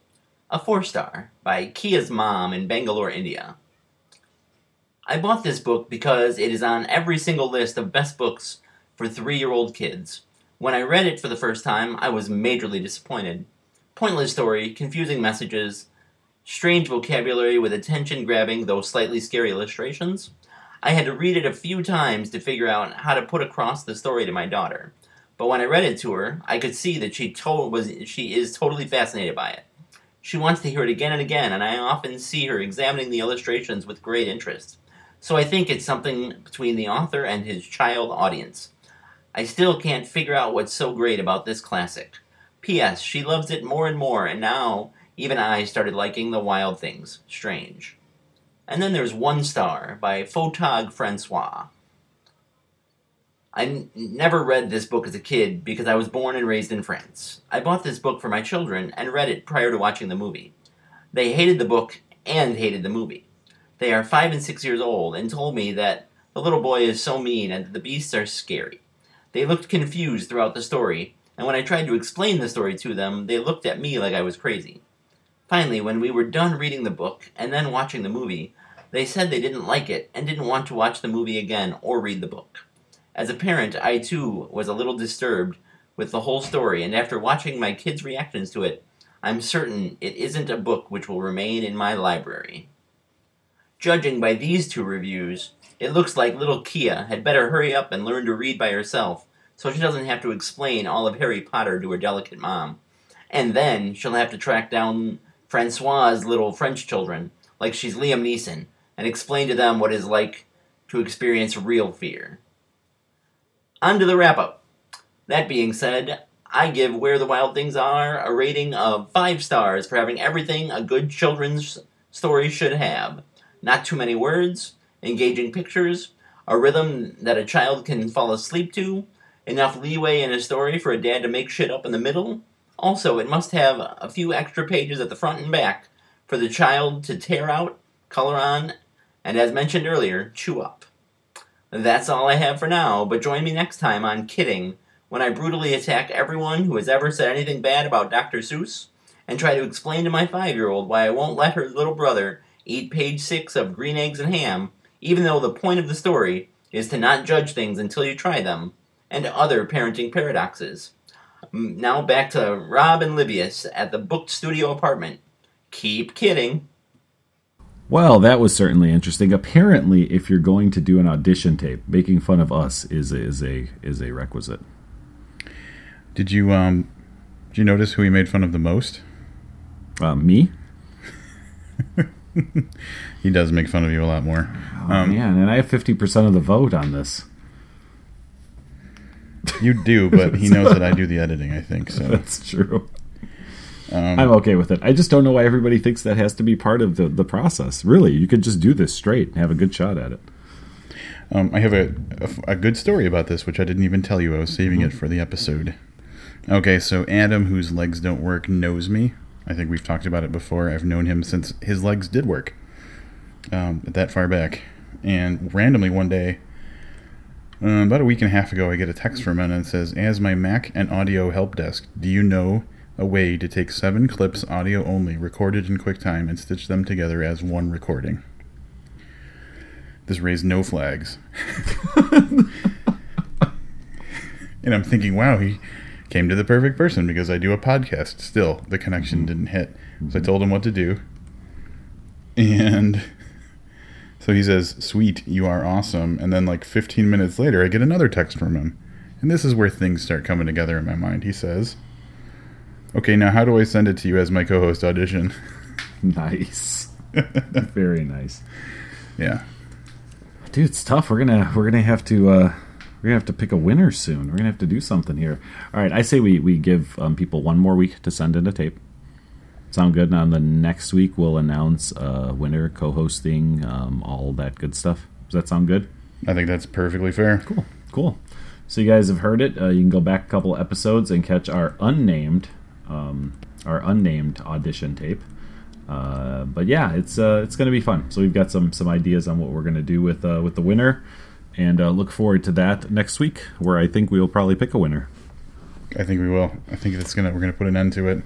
A four star by Kia's mom in Bangalore, India. I bought this book because it is on every single list of best books for three year old kids. When I read it for the first time, I was majorly disappointed. Pointless story, confusing messages, strange vocabulary with attention grabbing, though slightly scary illustrations. I had to read it a few times to figure out how to put across the story to my daughter. But when I read it to her, I could see that she to- was she is totally fascinated by it. She wants to hear it again and again, and I often see her examining the illustrations with great interest. So I think it's something between the author and his child audience. I still can't figure out what's so great about this classic. P.S. She loves it more and more, and now even I started liking the wild things. Strange. And then there's One Star by Photog Francois. I n- never read this book as a kid because I was born and raised in France. I bought this book for my children and read it prior to watching the movie. They hated the book and hated the movie. They are five and six years old and told me that the little boy is so mean and that the beasts are scary. They looked confused throughout the story, and when I tried to explain the story to them, they looked at me like I was crazy. Finally, when we were done reading the book and then watching the movie, they said they didn't like it and didn't want to watch the movie again or read the book. As a parent, I too was a little disturbed with the whole story, and after watching my kids' reactions to it, I'm certain it isn't a book which will remain in my library. Judging by these two reviews, it looks like little Kia had better hurry up and learn to read by herself so she doesn't have to explain all of Harry Potter to her delicate mom. And then she'll have to track down Francois' little French children, like she's Liam Neeson, and explain to them what it's like to experience real fear. On to the wrap up. That being said, I give Where the Wild Things Are a rating of 5 stars for having everything a good children's story should have. Not too many words, engaging pictures, a rhythm that a child can fall asleep to, enough leeway in a story for a dad to make shit up in the middle. Also, it must have a few extra pages at the front and back for the child to tear out, color on, and as mentioned earlier, chew up. That's all I have for now, but join me next time on Kidding when I brutally attack everyone who has ever said anything bad about Dr. Seuss and try to explain to my five year old why I won't let her little brother eat page six of Green Eggs and Ham, even though the point of the story is to not judge things until you try them, and other parenting paradoxes. Mm, Now back to Rob and Livius at the booked studio apartment. Keep kidding. Well, that was certainly interesting. Apparently, if you're going to do an audition tape, making fun of us is a, is a is a requisite. Did you um did you notice who he made fun of the most? Uh, me? He does make fun of you a lot more. Oh, Um, man, and I have fifty percent of the vote on this. You do, but he knows that I do the editing. I think so. That's true. Um, I'm okay with it. I just don't know why everybody thinks that has to be part of the, the process. Really, you could just do this straight and have a good shot at it. Um, I have a, a, a good story about this, which I didn't even tell you. I was saving it for the episode. Okay, so Adam, whose legs don't work, knows me. I think we've talked about it before. I've known him since his legs did work, um, that far back. And randomly one day, um, about a week and a half ago, I get a text from and it says, As my Mac and audio help desk, do you know a way to take seven clips, audio only, recorded in QuickTime, and stitch them together as one recording? This raised no flags. and I'm thinking, wow, he came to the perfect person because I do a podcast. Still, the connection didn't hit. So I told him what to do. And so he says, Sweet, you are awesome. And then, like 15 minutes later, I get another text from him. And this is where things start coming together in my mind. He says, Okay, now how do I send it to you as my co host audition? Nice, very nice, yeah. dude. It's tough. We're gonna we're gonna have to uh, we're gonna have to pick a winner soon. We're gonna have to do something here. All right, I say we we give um, people one more week to send in a tape. Sound good? And on the next week, we'll announce uh, winner, co-hosting, um, all that good stuff. Does that sound good? I think that's perfectly fair. Cool, cool. So you guys have heard it. Uh, you can go back a couple episodes and catch our unnamed, um, our unnamed audition tape. Uh, but yeah, it's uh, it's going to be fun. So we've got some some ideas on what we're going to do with uh, with the winner, and uh, look forward to that next week, where I think we will probably pick a winner. I think we will. I think it's gonna we're gonna put an end to it.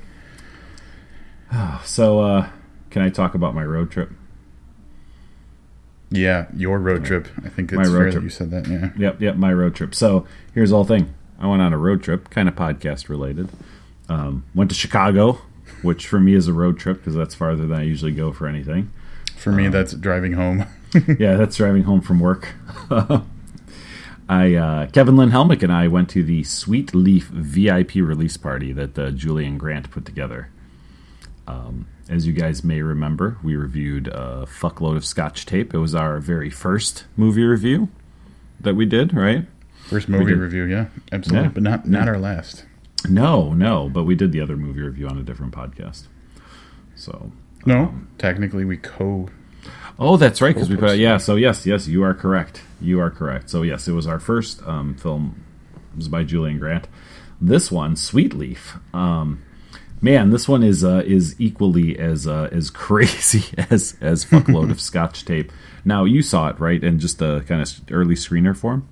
So uh, can I talk about my road trip? Yeah, your road trip. I think it's My road fair trip. that you said that. Yeah. Yep, yep, my road trip. So here's the whole thing. I went on a road trip, kind of podcast related. Um, went to Chicago, which for me is a road trip because that's farther than I usually go for anything. For me, that's driving home. yeah, that's driving home from work. I uh, Kevin Lynn Helmick and I went to the Sweet Leaf VIP release party that uh, Julian Grant put together. Um, as you guys may remember, we reviewed a fuckload of Scotch tape. It was our very first movie review that we did, right? First movie review, yeah, absolutely, Yeah. but not not our last. No, no, but we did the other movie review on a different podcast. So, No, technically we co. oh, that's right, because we put yeah. So yes, yes, you are correct. You are correct. So yes, it was our first um, film. It was by Julian Grant. This one, Sweet Leaf. Um, man, this one is uh, is equally as uh, as crazy as as fuckload of Scotch tape. Now you saw it right in just a kind of early screener form.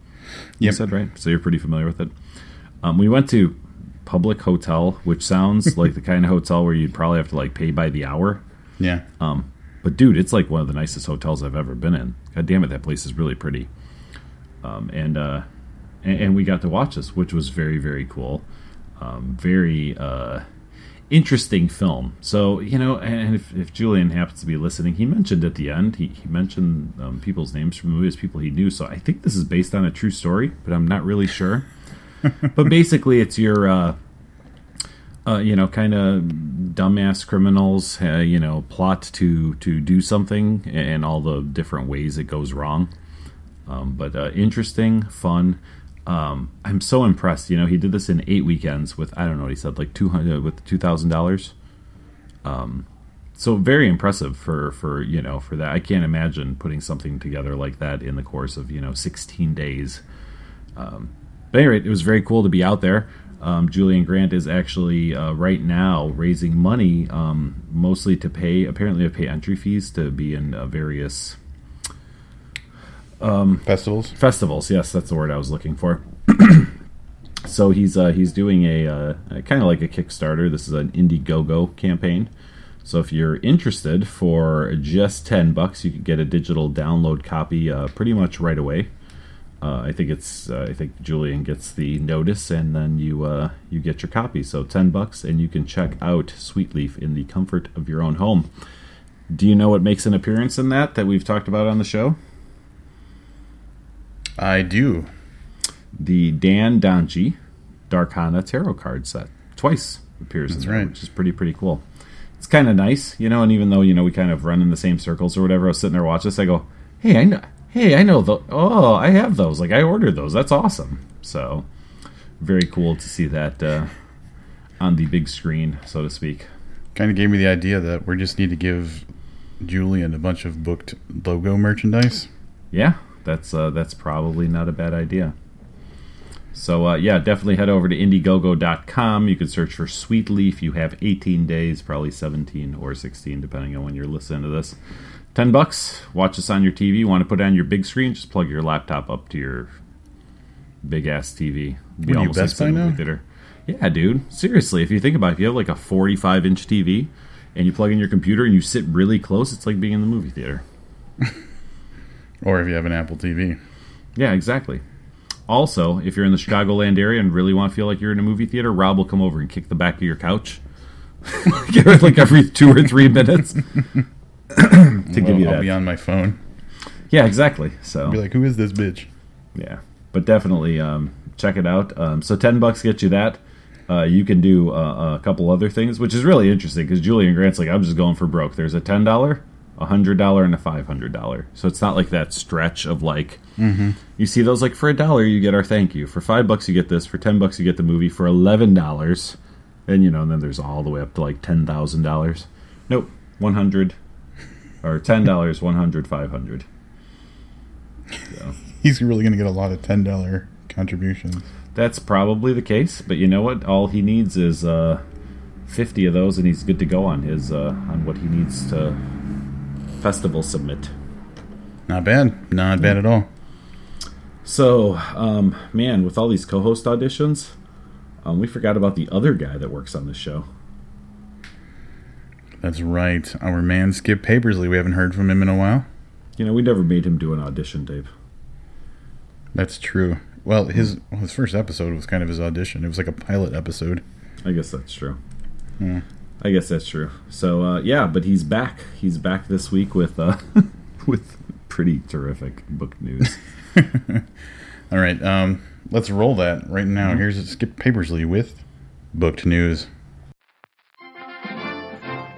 You Yep. said right, so you're pretty familiar with it. Um, we went to Public Hotel, which sounds like the kind of hotel where you'd probably have to like pay by the hour. Yeah, Um, but dude, it's like one of the nicest hotels I've ever been in. God damn it, that place is really pretty. Um, and, uh, and and we got to watch this, which was very very cool. Um, very uh, interesting film. So you know, and if, if Julian happens to be listening, he mentioned at the end he, he mentioned um, people's names from the movies, people he knew. So I think this is based on a true story, but I'm not really sure. but basically, it's your uh, uh, you know, kind of dumbass criminals, uh, you know, plot to to do something and all the different ways it goes wrong. Um, but uh, interesting, fun. Um, I'm so impressed. You know, he did this in eight weekends with I don't know what he said, like two hundred with two thousand dollars. Um, so very impressive for for you know for that. I can't imagine putting something together like that in the course of you know 16 days. Um, but anyway, it was very cool to be out there. Um, Julian Grant is actually uh, right now raising money, um, mostly to pay apparently to pay entry fees to be in uh, various Festivals. festivals. Yes, that's the word I was looking for. so he's uh, he's doing a, uh, kind of like a Kickstarter. This is an Indiegogo campaign. So if you're interested, for just ten bucks, you can get a digital download copy uh, pretty much right away. Uh, I think it's uh, I think Julian gets the notice, and then you uh, you get your copy. So ten bucks, and you can check out Sweet Leaf in the comfort of your own home. Do you know what makes an appearance in that that we've talked about on the show? I do. the Dan Donji Darkana tarot card set. Twice appears That's in there, right. which is pretty pretty cool. It's kind of nice, you know. And even though you know we kind of run in the same circles or whatever, I was sitting there watching this. I go, "Hey, I know. Hey, I know. The, oh, I have those. Like I ordered those. That's awesome." So very cool to see that uh, on the big screen, so to speak. Kind of gave me the idea that we just need to give Julian a bunch of booked logo merchandise. Yeah, that's uh, that's probably not a bad idea. So uh, yeah, definitely head over to Indiegogo.com. You can search for Sweet Leaf. You have 18 days, probably 17 or 16, depending on when you're listening to this. 10 bucks. Watch us on your TV. You want to put it on your big screen? Just plug your laptop up to your big ass TV. Be are you, like Best sitting a now? movie theater. Yeah, dude. Seriously, if you think about it, if you have like a 45 inch TV and you plug in your computer and you sit really close, it's like being in the movie theater. Or if you have an Apple TV. Yeah, exactly. Also, if you're in the Chicagoland area and really want to feel like you're in a movie theater, Rob will come over and kick the back of your couch. like every two or three minutes to give you I'll that. be on my phone. Yeah, exactly. So Be like, who is this bitch? yeah, but definitely um, check it out. Um, so ten bucks gets you that. Uh, you can do uh, a couple other things, which is really interesting because Julian Grant's like, I'm just going for broke. There's a ten dollar, a hundred dollar, and a five hundred dollar. So it's not like that stretch of like you see those like for a dollar you get our thank you. For five bucks you get this. For ten bucks you get the movie. For eleven dollars, and you know, and then there's all the way up to like ten thousand dollars. Nope, one hundred or ten dollars, one hundred, five hundred. So. He's really going to get a lot of $10 contributions. That's probably the case, but you know what? All he needs is uh, fifty of those, and he's good to go on his uh, on what he needs to festival submit. Not bad. Not bad at all. So, um, man, with all these co-host auditions, um, we forgot about the other guy that works on this show. That's right. Our man Skip Papersley. We haven't heard from him in a while. You know, we never made him do an audition, Dave. That's true. Well, his well, his first episode was kind of his audition. It was like a pilot episode. I guess that's true. Hmm. I guess that's true. So, uh, yeah, but he's back. He's back this week with uh, with pretty terrific book news. All right, um, let's roll that right now. Mm-hmm. Here's Skip Papersley with booked news.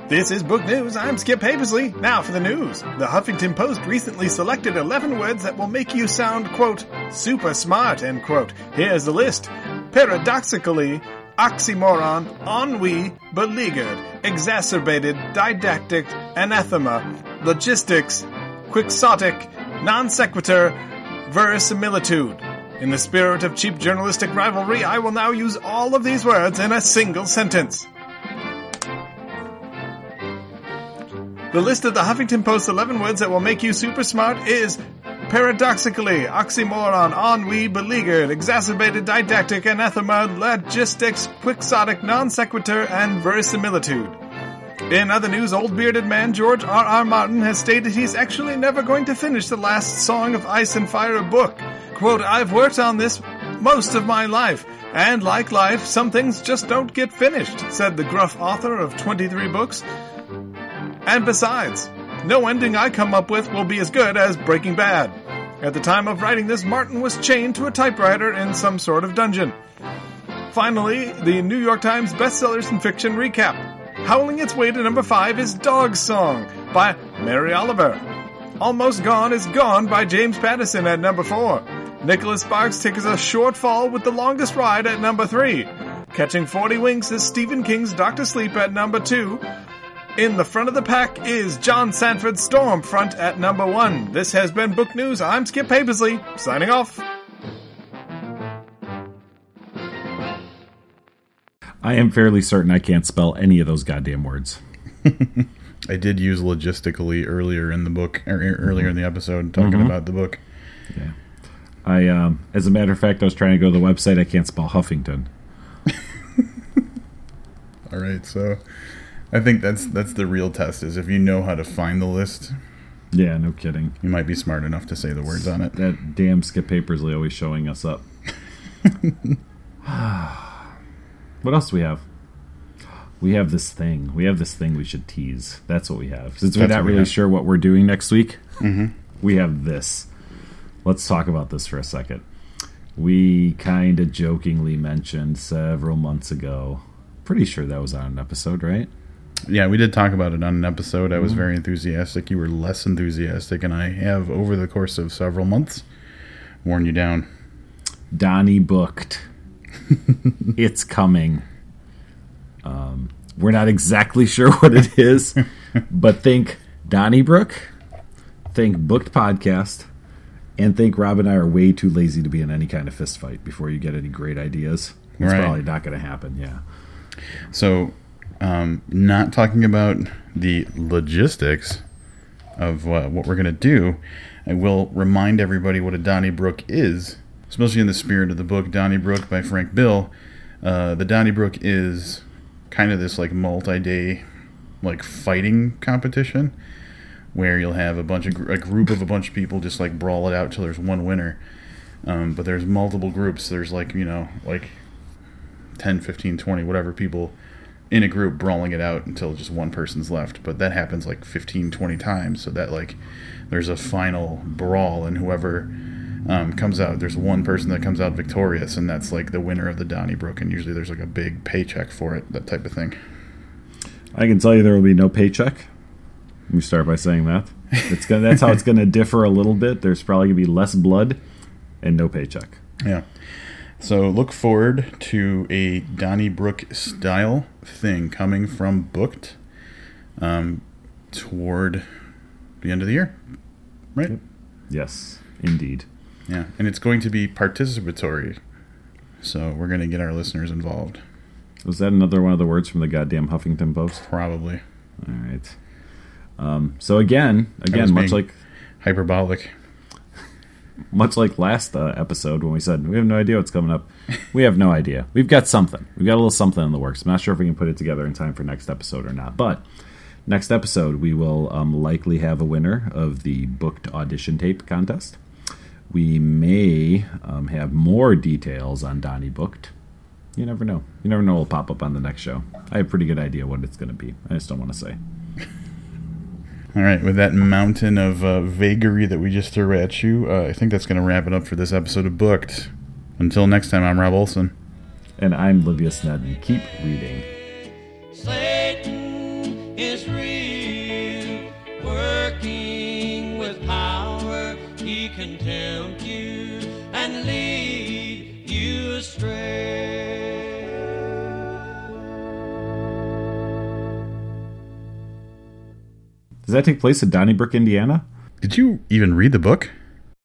This is Book News. I'm Skip Papersley. Now for the news. The Huffington Post recently selected 11 words that will make you sound, quote, super smart, end quote. Here's the list. Paradoxically, oxymoron, ennui, beleaguered, exacerbated, didactic, anathema, logistics, quixotic, non sequitur, verisimilitude. In the spirit of cheap journalistic rivalry, I will now use all of these words in a single sentence. The list of the Huffington Post's 11 words that will make you super smart is paradoxically, oxymoron, ennui, beleaguered, exacerbated, didactic, anathema, logistics, quixotic, non sequitur, and verisimilitude. In other news, old bearded man George R. R. Martin has stated he's actually never going to finish the last Song of Ice and Fire book. Quote, I've worked on this most of my life, and like life, some things just don't get finished, said the gruff author of 23 books. And besides, no ending I come up with will be as good as Breaking Bad. At the time of writing this, Martin was chained to a typewriter in some sort of dungeon. Finally, the New York Times bestsellers in fiction recap. Howling its way to number 5 is Dog Song by Mary Oliver. Almost Gone is Gone by James Patterson at number 4. Nicholas Sparks takes a short fall with the longest ride at number 3. Catching 40 Winks is Stephen King's Doctor Sleep at number 2. In the front of the pack is John Sandford's Stormfront at number 1. This has been Book News. I'm Skip Papersley, signing off. I am fairly certain I can't spell any of those goddamn words. I did use logistically earlier in the book, or earlier in the episode, talking mm-hmm. about the book. Yeah. I, um, as a matter of fact, I was trying to go to the website. I can't spell Huffington. All right, so I think that's that's the real test is if you know how to find the list, Yeah, no kidding. you might be smart enough to say the words on it. That damn Skip Papersley always showing us up. what else do we have? We have this thing. We have this thing we should tease. That's what we have. Since we're That's not we really have. sure what we're doing next week, mm-hmm. we have this. Let's talk about this for a second. We kind of jokingly mentioned several months ago. Pretty sure that was on an episode, right? Yeah, we did talk about it on an episode. I was very enthusiastic. You were less enthusiastic, and I have over the course of several months worn you down. Donnie booked. it's coming. Um, we're not exactly sure what it is, but think Donnybrook, think booked podcast, and think Rob and I are way too lazy to be in any kind of fist fight before you get any great ideas. It's Right. probably not going to happen. Yeah. So, um, not talking about the logistics of uh, what we're going to do, I will remind everybody what a Donnybrook is, especially in the spirit of the book Donnybrook by Frank Bill. Uh, the Donnybrook is kind of this like multi-day like fighting competition where you'll have a bunch of a group of a bunch of people just like brawl it out till there's one winner. Um, but there's multiple groups. There's like you know like 10, 15, 20, whatever people in a group brawling it out until just one person's left. But that happens like 15, 20 times. So that like there's a final brawl and whoever um, comes out, there's one person that comes out victorious and that's like the winner of the Donnybrook. And usually there's like a big paycheck for it, that type of thing. I can tell you there will be no paycheck. Let me start by saying that. It's gonna, that's how it's going to differ a little bit. There's probably going to be less blood and no paycheck. Yeah. So look forward to a Donnybrook style thing coming from Booked um, toward the end of the year. Right? Yes, indeed. Yeah, and it's going to be participatory. So we're going to get our listeners involved. Was that another one of the words from the goddamn Huffington Post? Probably All right. Um, so again, again, much like hyperbolic. Much like last uh, episode when we said we have no idea what's coming up, we have no idea. We've got something. We've got a little something in the works. I'm not sure if we can put it together in time for next episode or not. But next episode, we will um, likely have a winner of the booked audition tape contest. We may um, have more details on Donnie booked. You never know. You never know what'll pop up on the next show. I have a pretty good idea what it's going to be. I just don't want to say. All right, with that mountain of uh, vagary that we just threw at you, uh, I think that's going to wrap it up for this episode of Booked. Until next time, I'm Rob Olson. And I'm Livius Nedin. Keep reading. Does that take place in Donnybrook, Indiana? Did you even read the book?